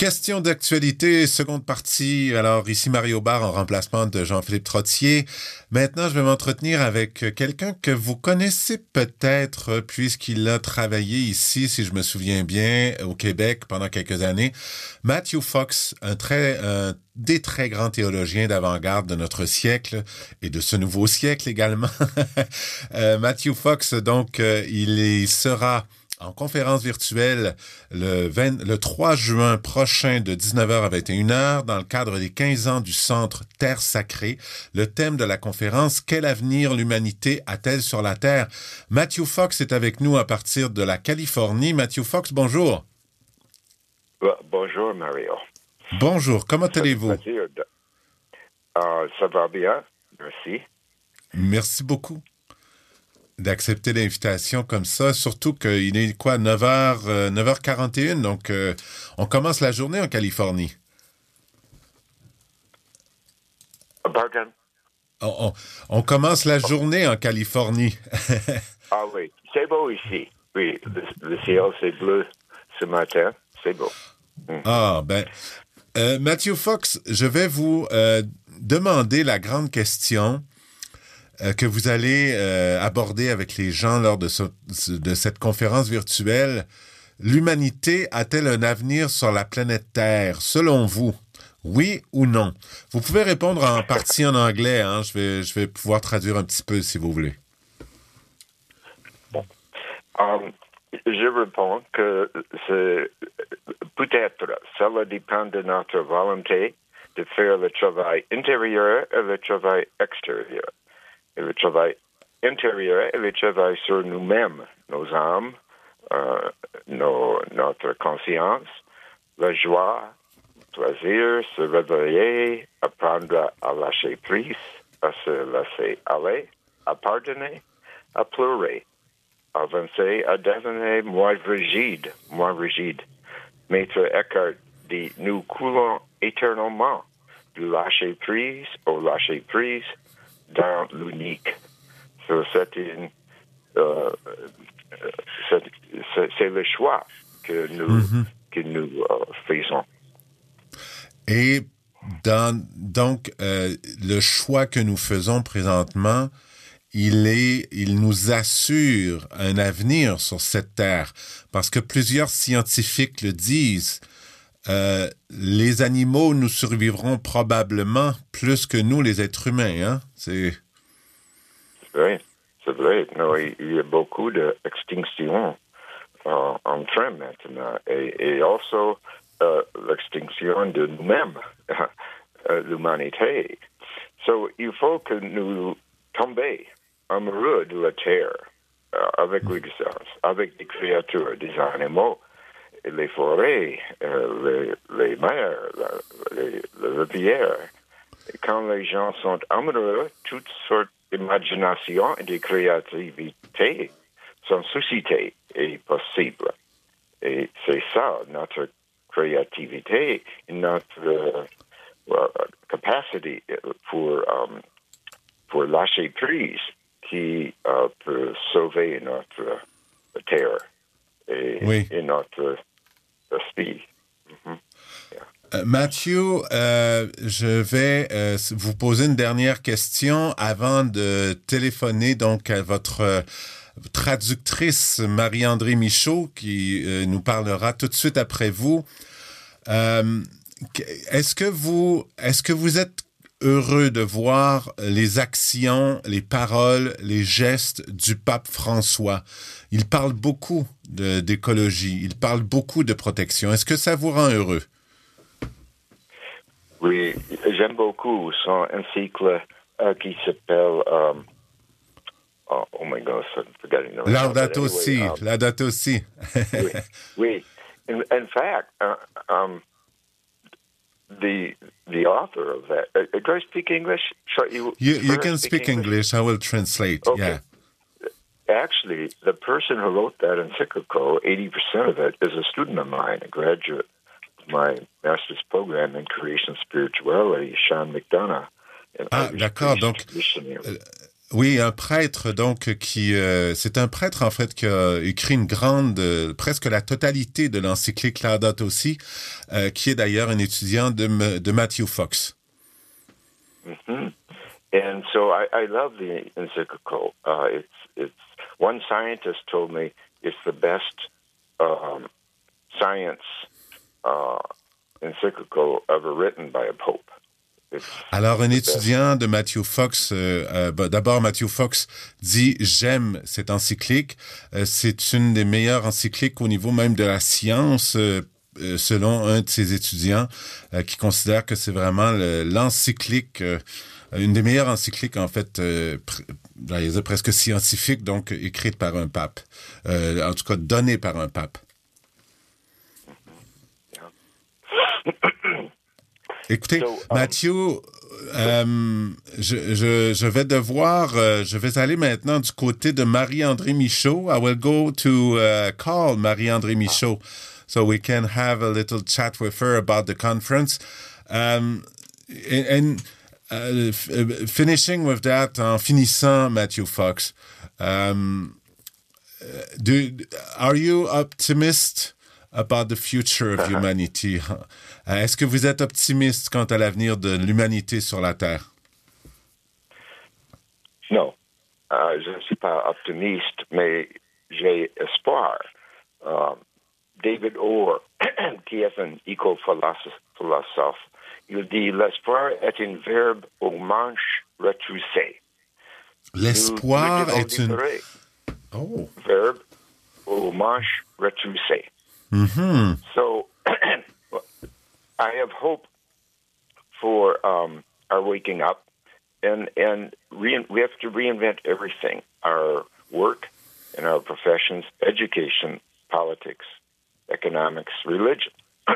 Question d'actualité, seconde partie. Alors, ici Mario Bar en remplacement de Jean-Philippe Trottier. Maintenant, je vais m'entretenir avec quelqu'un que vous connaissez peut-être puisqu'il a travaillé ici, si je me souviens bien, au Québec pendant quelques années. Matthew Fox, un très, un des très grands théologiens d'avant-garde de notre siècle et de ce nouveau siècle également. euh, Matthew Fox, donc, euh, il sera en conférence virtuelle le, 20, le 3 juin prochain de 19h à 21h dans le cadre des 15 ans du Centre Terre Sacrée. Le thème de la conférence, Quel avenir l'humanité a-t-elle sur la Terre? Matthew Fox est avec nous à partir de la Californie. Matthew Fox, bonjour. Bonjour, Mario. Bonjour, comment allez-vous? Uh, ça va bien, merci. Merci beaucoup d'accepter l'invitation comme ça, surtout qu'il est quoi, 9h, euh, 9h41, donc euh, on commence la journée en Californie. On, on, on commence la journée en Californie. ah oui, c'est beau ici. Oui, le, le ciel c'est bleu ce matin, c'est beau. Mm. Ah, ben, euh, Matthew Fox, je vais vous euh, demander la grande question euh, que vous allez euh, aborder avec les gens lors de, ce, de cette conférence virtuelle. L'humanité a-t-elle un avenir sur la planète Terre, selon vous? Oui ou non? Vous pouvez répondre en partie en anglais. Hein? Je, vais, pouvoir traduire un petit peu si vous voulez. Um, je réponds que peut-être, cela dépend de notre volonté de faire le travail intérieur et le travail extérieur. Et le travail intérieur est le travail sur nous-mêmes, nos âmes, euh, notre conscience, la joie, le plaisir, se réveiller, apprendre à lâcher prise, à se laisser aller, à pardonner, à pleurer, à avancer, à devenir moins rigide, moins rigide. Maître Eckhart dit, nous coulons éternellement du lâcher prise au lâcher prise dans l'unique. So, c'est une, euh, c'est le choix que nous, mm -hmm. que nous euh, faisons. Et dans, donc, euh, le choix que nous faisons présentement, il est, il nous assure un avenir sur cette terre, parce que plusieurs scientifiques le disent. Euh, les animaux nous survivront probablement plus que nous, les êtres humains. Hein? C'est vrai, c'est vrai. Non, il y a beaucoup d'extinctions euh, en train maintenant, et, et aussi euh, l'extinction de nous-mêmes, l'humanité. So, il faut que nous tombions amoureux de la terre, euh, avec l'existence, avec les créatures, des animaux les forêts, euh, les, les, mers, les, les, rivières. Et quand les gens sont amoureux, toutes sortes d'imagination et de créativité sont suscitées et possibles. Et c'est ça, notre créativité notre uh, well, capacité pour, um, pour lâcher prise qui uh, peut sauver notre terre et, oui. et notre Mm -hmm. yeah. euh, Mathieu, euh, je vais euh, vous poser une dernière question avant de téléphoner donc à votre traductrice Marie-André Michaud qui nous parlera tout de suite après vous. est-ce que vous est-ce que vous êtes heureux de voir les actions, les paroles, les gestes du pape François. Il parle beaucoup d'écologie, il parle beaucoup de protection. Est-ce que ça vous rend heureux? Oui, j'aime beaucoup son encycle euh, qui s'appelle um, oh, oh, my God, I'm forgetting the Laudato anyway, si, um, Laudato si. oui, oui. In, in fact, uh, um, the the author of that. Uh, do I speak English? Shall you, you, you can speak English? English. I will translate. Okay. Yeah. Actually, the person who wrote that encyclical, 80% of it is a student of mine, a graduate of my master's program in creation spirituality, Sean McDonough. Ah, d'accord. Donc, Oui, un prêtre donc qui euh, c'est un prêtre en fait qui a écrit une grande euh, presque la totalité de l'encyclique Laudato aussi, euh, qui est d'ailleurs un étudiant de Matthew Fox. Mm -hmm. And so I, I love the encyclical. Uh, it's it's one scientist told me it's the best um, science uh, encyclical ever written by a pope. Alors, un étudiant de Matthew Fox, euh, euh, bah, d'abord, Matthew Fox dit j'aime cette encyclique. Euh, c'est une des meilleures encycliques au niveau même de la science. Selon un de ses étudiants qui considère que c'est vraiment l'encyclique, une des meilleures encycliques en fait, pr presque scientifique, donc écrite par un pape, en tout cas donnée par un pape. Écoutez, so, um, Mathieu, euh, je, je, je, vais devoir, euh, je vais aller maintenant du côté de Marie-André Michaud. I will go to uh, call Marie-André Michaud so we can have a little chat with her about the conference. Um, and uh, finishing with that, en finissant, Matthew Fox, um, do, are you optimist? About the future of humanity? Euh, est-ce que vous êtes optimiste quant à l'avenir de l'humanité sur la Terre? Non, euh, je ne suis pas optimiste, mais j'ai espoir. Euh, David Orr, qui est un éco-philosophe, il dit l'espoir est un verbe au manche retroussé. L'espoir est un oh. verbe au manche retroussé. Mm -hmm. So I have hope for um, our waking up, and and re- we have to reinvent everything: our work and our professions, education, politics, economics, religion.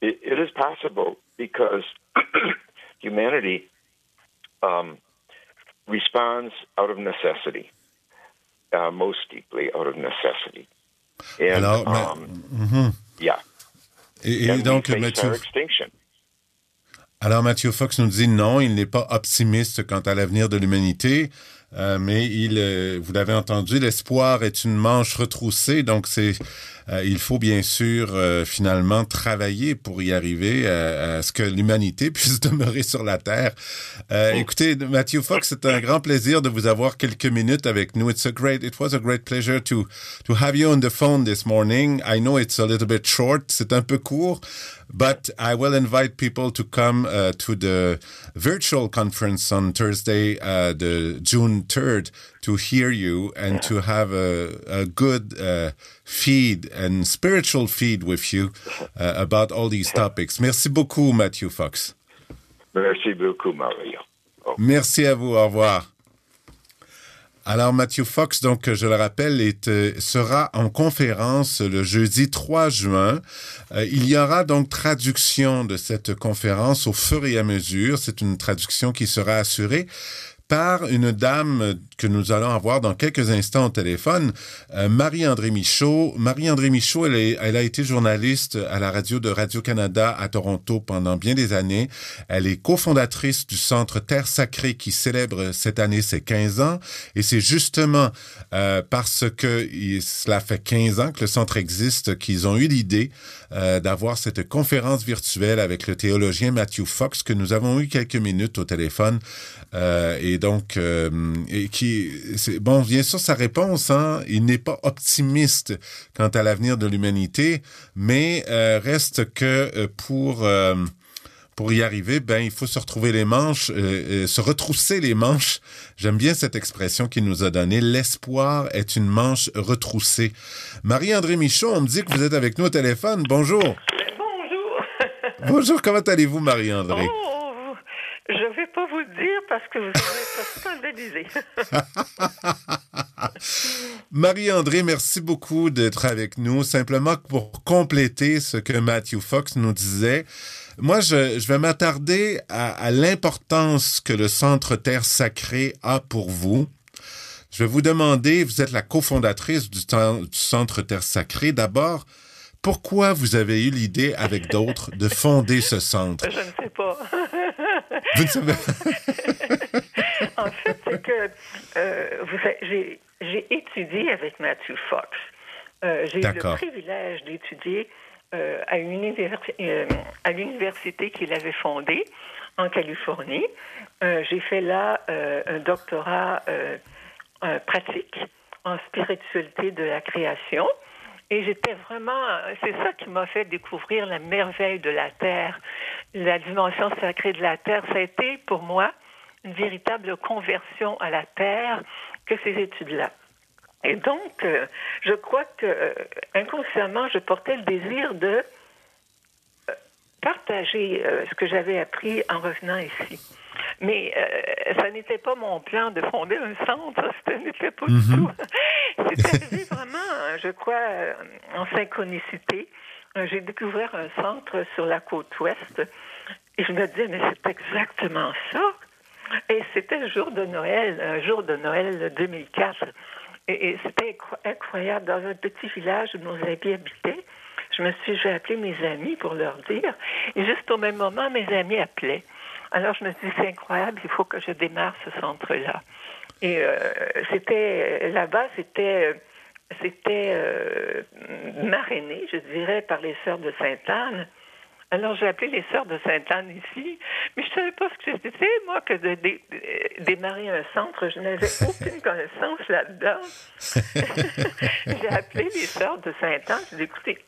it, it is possible because humanity um, responds out of necessity, uh, most deeply out of necessity. And, Alors, um, -hmm. yeah. Et, et donc, Mathieu. Alors, Mathieu Fox nous dit non, il n'est pas optimiste quant à l'avenir de l'humanité. Euh, mais il, euh, vous l'avez entendu, l'espoir est une manche retroussée, donc c'est euh, il faut bien sûr finalement travailler pour y arriver à, à ce que l'humanité puisse demeurer sur la terre. Oh. Écoutez, Matthew Fox, c'est un grand plaisir de vous avoir quelques minutes avec nous. It's a great, it was a great pleasure to to have you on the phone this morning. I know it's a little bit short, c'est un peu court, but I will invite people to come uh, to the virtual conference on Thursday, uh, the June 3rd, to hear you and to have a, a good uh, feed and spiritual feed with you uh, about all these topics. Merci beaucoup, Matthew Fox. Merci beaucoup, Mario. Merci à vous. Au revoir. Alors, Matthew Fox, donc, je le rappelle, euh, sera en conférence le jeudi 3 juin. Euh, il y aura donc traduction de cette conférence au fur et à mesure. C'est une traduction qui sera assurée par une dame que nous allons avoir dans quelques instants au téléphone, euh, Marie-André Michaud. Marie-André Michaud, elle, a été journaliste à la radio de Radio-Canada à Toronto pendant bien des années. Elle est cofondatrice du Centre Terre Sacrée qui célèbre cette année ses 15 ans. Et c'est justement euh, parce que cela fait 15 ans que le centre existe qu'ils ont eu l'idée euh, d'avoir cette conférence virtuelle avec le théologien Matthew Fox que nous avons eu quelques minutes au téléphone. Et donc, et qui, c'est, bon, bien sûr, sa réponse, hein, il n'est pas optimiste quant à l'avenir de l'humanité, mais euh, reste que euh, pour euh, pour y arriver, ben il faut se retrouver les manches, euh, se retrousser les manches. J'aime bien cette expression qu'il nous a donnée. L'espoir est une manche retroussée. Marie-André Michaud, on me dit que vous êtes avec nous au téléphone. Bonjour. Bonjour. Bonjour. Comment allez-vous, Marie-André? Oh. Je vais pas vous dire parce que vous allez scandaliser. Marie-André, merci beaucoup d'être avec nous. Simplement pour compléter ce que Matthew Fox nous disait, moi, je, vais m'attarder à, à l'importance que le Centre Terre Sacrée a pour vous. Je vais vous demander, vous êtes la cofondatrice du, du Centre Terre Sacrée. D'abord, pourquoi vous avez eu l'idée avec d'autres de fonder ce centre? Je ne sais pas. Vous ne savez En fait, c'est que euh, j'ai, étudié avec Matthew Fox. Euh, j'ai eu le privilège d'étudier euh, à, l'université qu'il avait fondée en Californie. J'ai fait là un doctorat pratique en spiritualité de la création. Et j'étais vraiment, c'est ça qui m'a fait découvrir la merveille de la Terre, la dimension sacrée de la Terre. Ça a été pour moi une véritable conversion à la Terre que ces études-là. Et donc, euh, je crois que euh, inconsciemment, je portais le désir de euh, partager euh, ce que j'avais appris en revenant ici. Mais euh, ça n'était pas mon plan de fonder un centre, ce n'était pas du tout. C'est arrivé vraiment, je crois, euh, en synchronicité. Euh, J'ai découvert un centre sur la côte ouest et je me disais, mais c'est exactement ça. Et c'était le jour de Noël, un jour de Noël 2004. Et, c'était incro- incroyable. Dans un petit village où nos amis habitaient, je me suis, j'ai appelé mes amis pour leur dire. Et juste au même moment, mes amis appelaient. Alors je me suis dit, c'est incroyable, il faut que je démarre ce centre-là. Et euh, c'était là-bas, c'était c'était euh, marrainé, je dirais, par les sœurs de Sainte-Anne. Alors, j'ai appelé les sœurs de Sainte-Anne ici, mais je ne savais pas ce que c'était, moi, que de dé- de démarrer un centre. Je n'avais aucune connaissance là-dedans. j'ai appelé les sœurs de Sainte-Anne. J'ai dit, écoutez,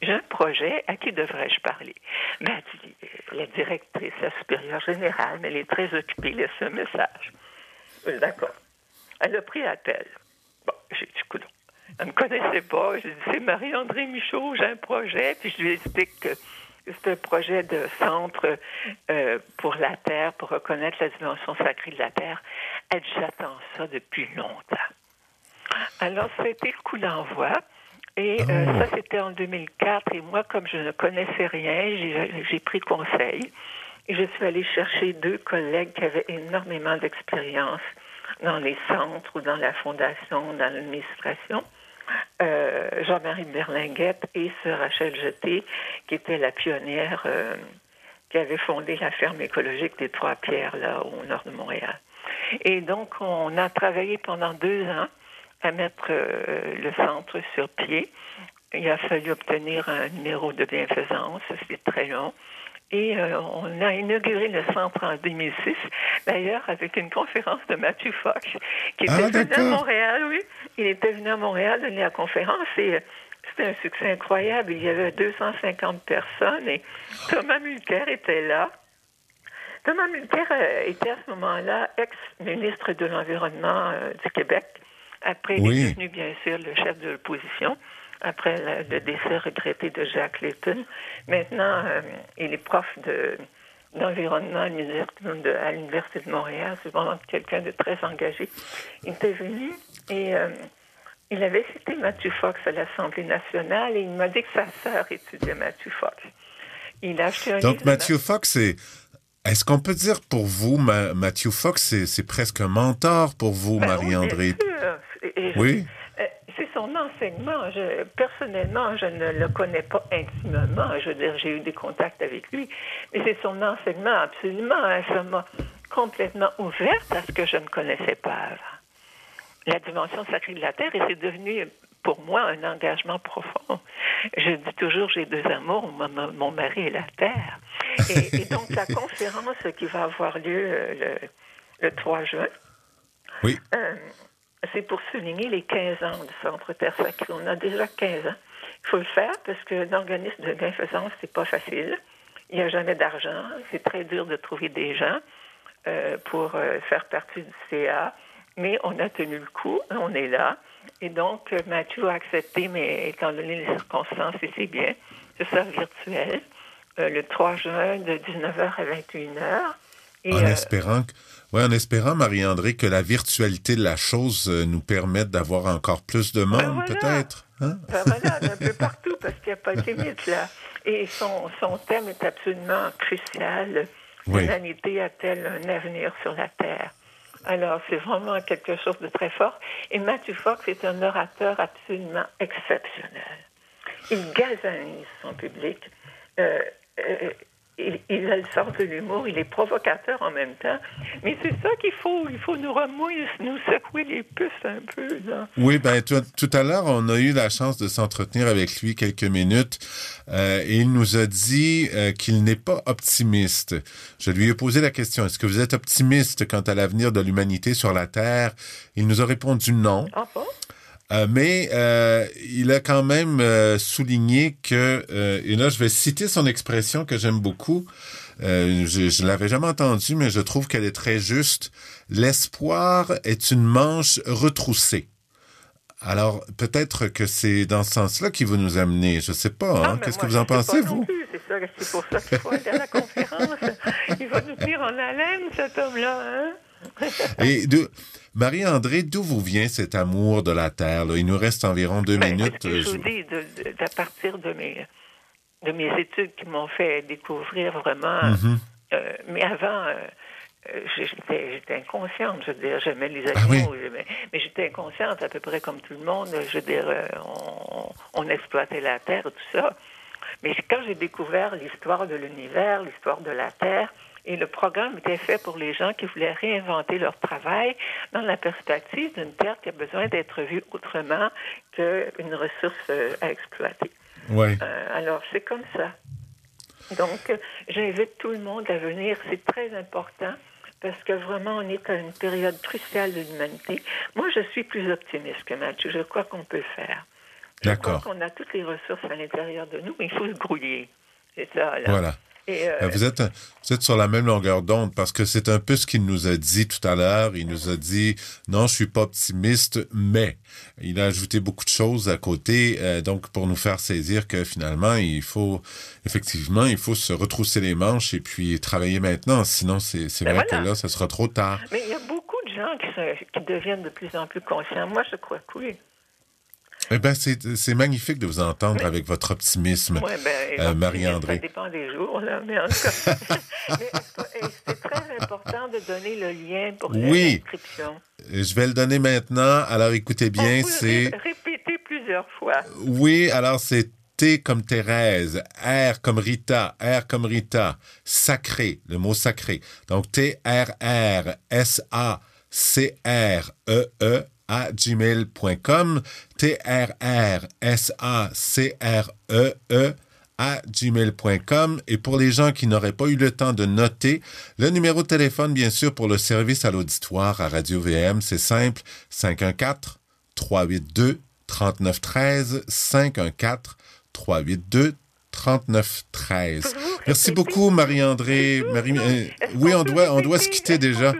j'ai un projet, à qui devrais-je parler? Ben, dit, la directrice, la supérieure générale, mais elle est très occupée, laisse un message. D'accord. Elle a pris l'appel. Bon, j'ai dit, écoute, elle ne me connaissait pas. J'ai dit, c'est Marie-André Michaud, j'ai un projet. Puis je lui explique que c'est un projet de centre euh, pour la Terre, pour reconnaître la dimension sacrée de la Terre. Elle dit, j'attends ça depuis longtemps. Alors, ça a été le coup d'envoi. Et euh, ça, c'était en 2004. Et moi, comme je ne connaissais rien, j'ai- j'ai pris conseil. Je suis allée chercher deux collègues qui avaient énormément d'expérience dans les centres ou dans la fondation, dans l'administration. Euh, Jean-Marie Berlinguette et Sœur Rachel Jeté, qui était la pionnière euh, qui avait fondé la ferme écologique des Trois-Pierres, là, au nord de Montréal. Et donc, on a travaillé pendant deux ans à mettre euh, le centre sur pied. Il a fallu obtenir un numéro de bienfaisance, c'était très long. Et euh, on a inauguré le centre en 2006, d'ailleurs avec une conférence de Matthew Fox, qui était Ah, venu à. Montréal, oui. Il était venu à Montréal donner la conférence et euh, c'était un succès incroyable. Il y avait 250 personnes et Thomas Mulcair était là. Thomas Mulcair euh, était à ce moment-là ex-ministre de l'Environnement euh, du Québec. Après, il est devenu bien sûr le chef de l'opposition, après le, décès regretté de Jacques Layton. Maintenant, euh, il est prof de d'environnement à l'Université de, Montréal. C'est vraiment quelqu'un de très engagé. Il était venu et euh, il avait cité Matthew Fox à l'Assemblée nationale et il m'a dit que sa sœur étudiait Matthew Fox. Il a acheté un Donc, Matthew Fox, c'est. Est-ce qu'on peut dire pour vous, Ma- Matthew Fox, c'est- presque un mentor pour vous, Ben Marie-André? oui, Oui. Son enseignement. Je, personnellement, je ne le connais pas intimement. Je veux dire, j'ai eu des contacts avec lui. Mais c'est son enseignement, absolument. hein. Ça m'a complètement ouverte à ce que je ne connaissais pas avant. La dimension sacrée de la Terre, et c'est devenu pour moi un engagement profond. Je dis toujours, j'ai deux amours, mon, mari et la Terre. Et, et donc, la conférence qui va avoir lieu le, le 3 juin, Oui. euh, c'est pour souligner les 15 ans du Centre Terre Sacrée. On a déjà 15 ans. Il faut le faire parce que l'organisme de bienfaisance, c'est pas facile. Il n'y a jamais d'argent. C'est très dur de trouver des gens euh, pour euh, faire partie du CA. Mais on a tenu le coup, on est là. Et donc, euh, Mathieu a accepté, mais étant donné les circonstances, c'est bien, c'est ça virtuel, le 3 juin de 19h à 21h. En euh, espérant, que- ouais, en espérant, Marie-André, que la virtualité de la chose euh, nous permette d'avoir encore plus de monde, voilà. peut-être. Hein? Ben voilà, un peu partout, parce qu'il n'y a pas de limite, là. Et son, son thème est absolument crucial. Oui. L'humanité a-t-elle un avenir sur la Terre? Alors, c'est vraiment quelque chose de très fort. Et Matthew Fox est un orateur absolument exceptionnel. Il galvanise son public. Euh, euh, il, a le sens de l'humour, il est provocateur en même temps. Mais c'est ça qu'il faut, il faut nous remuer, nous secouer les puces un peu. Oui, ben tout, tout, à l'heure, on a eu la chance de s'entretenir avec lui quelques minutes euh, et il nous a dit euh, qu'il n'est pas optimiste. Je lui ai posé la question, est-ce que vous êtes optimiste quant à l'avenir de l'humanité sur la Terre? Il nous a répondu non. Ah bon? Euh, mais euh, il a quand même euh, souligné que, et là je vais citer son expression que j'aime beaucoup, je, je l'avais jamais entendue, mais je trouve qu'elle est très juste. L'espoir est une manche retroussée. Alors peut-être que c'est dans ce sens-là qu'il veut nous amener. Je sais pas. Hein? Qu'est-ce que vous en pensez, vous? C'est pour ça qu'il faut aller à la conférence. il va nous tenir en haleine, cet homme-là. Hein? et de Marie-André, d'où vous vient cet amour de la terre? Il nous reste environ deux ben, minutes. Je vous dis, à partir de mes, de mes études qui m'ont fait découvrir vraiment. Mm-hmm. Euh, mais avant, euh, euh, j'étais inconsciente, je veux dire, j'aimais les ah animaux, mais j'étais inconsciente à peu près comme tout le monde. Je veux dire, on, on exploitait la terre, tout ça. Mais quand j'ai découvert l'histoire de l'univers, l'histoire de la terre, et le programme était fait pour les gens qui voulaient réinventer leur travail dans la perspective d'une terre qui a besoin d'être vue autrement qu'une ressource euh, à exploiter. Ouais. Euh, alors, c'est comme ça. Donc, j'invite tout le monde à venir. C'est très important parce que vraiment, on est à une période cruciale de l'humanité. Moi, je suis plus optimiste que Mathieu. Je crois qu'on peut faire. D'accord. Qu'on a toutes les ressources à l'intérieur de nous, mais il faut se grouiller. C'est ça. Là. Voilà. Euh, vous, êtes, vous êtes sur la même longueur d'onde parce que c'est un peu ce qu'il nous a dit tout à l'heure. Il nous a dit non, je suis pas optimiste, mais il a ajouté beaucoup de choses à côté, euh, donc pour nous faire saisir que finalement il faut effectivement il faut se retrousser les manches et puis travailler maintenant. Sinon c'est ben vrai que là ça sera trop tard. Mais il y a beaucoup de gens qui, qui deviennent de plus en plus conscients. Moi je crois que oui. Eh ben, c'est magnifique de vous entendre avec votre optimisme, ouais, ben, euh, Marie-André. Ça dépend des jours, là, mais en tout cas, c'est très important de donner le lien pour oui. l'inscription. Je vais le donner maintenant. Alors, écoutez bien, c'est... Répéter plusieurs fois. Oui, alors c'est T comme Thérèse, R comme Rita, R comme Rita, sacré, le mot sacré. Donc T-R-R-S-A-C-R-E-E, -E, à gmail.com, T-R-R-S-A-C-R-E-E à gmail.com. Et pour les gens qui n'auraient pas eu le temps de noter, le numéro de téléphone, bien sûr, pour le service à l'auditoire à Radio VM, c'est simple, 514 382 3913 514 382 3913. Merci beaucoup, Marie-André. Marie, euh, oui, on doit, on doit se quitter déjà.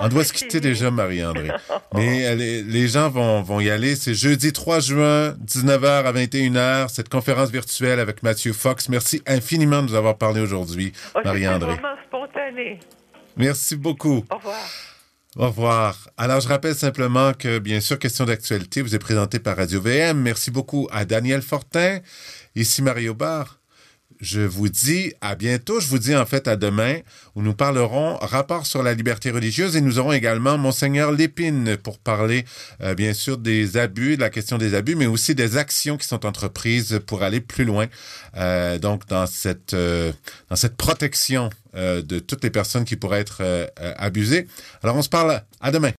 On doit se quitter déjà, Marie-André. Mais euh, les, gens vont, vont y aller. C'est jeudi 3 juin, 19h à 21h, cette conférence virtuelle avec Mathieu Fox. Merci infiniment de nous avoir parlé aujourd'hui, oh, Marie-André. spontané. Merci beaucoup. Au revoir. Au revoir. Alors, je rappelle simplement que, bien sûr, Question d'actualité vous est présentée par Radio VM. Merci beaucoup à Daniel Fortin. Ici Mario Bar je vous dis à bientôt. Je vous dis en fait à demain où nous parlerons rapport sur la liberté religieuse et nous aurons également Monseigneur Lépine pour parler euh, bien sûr des abus, de la question des abus, mais aussi des actions qui sont entreprises pour aller plus loin. Euh, donc dans cette euh, dans cette protection de toutes les personnes qui pourraient être abusées. Alors on se parle à demain.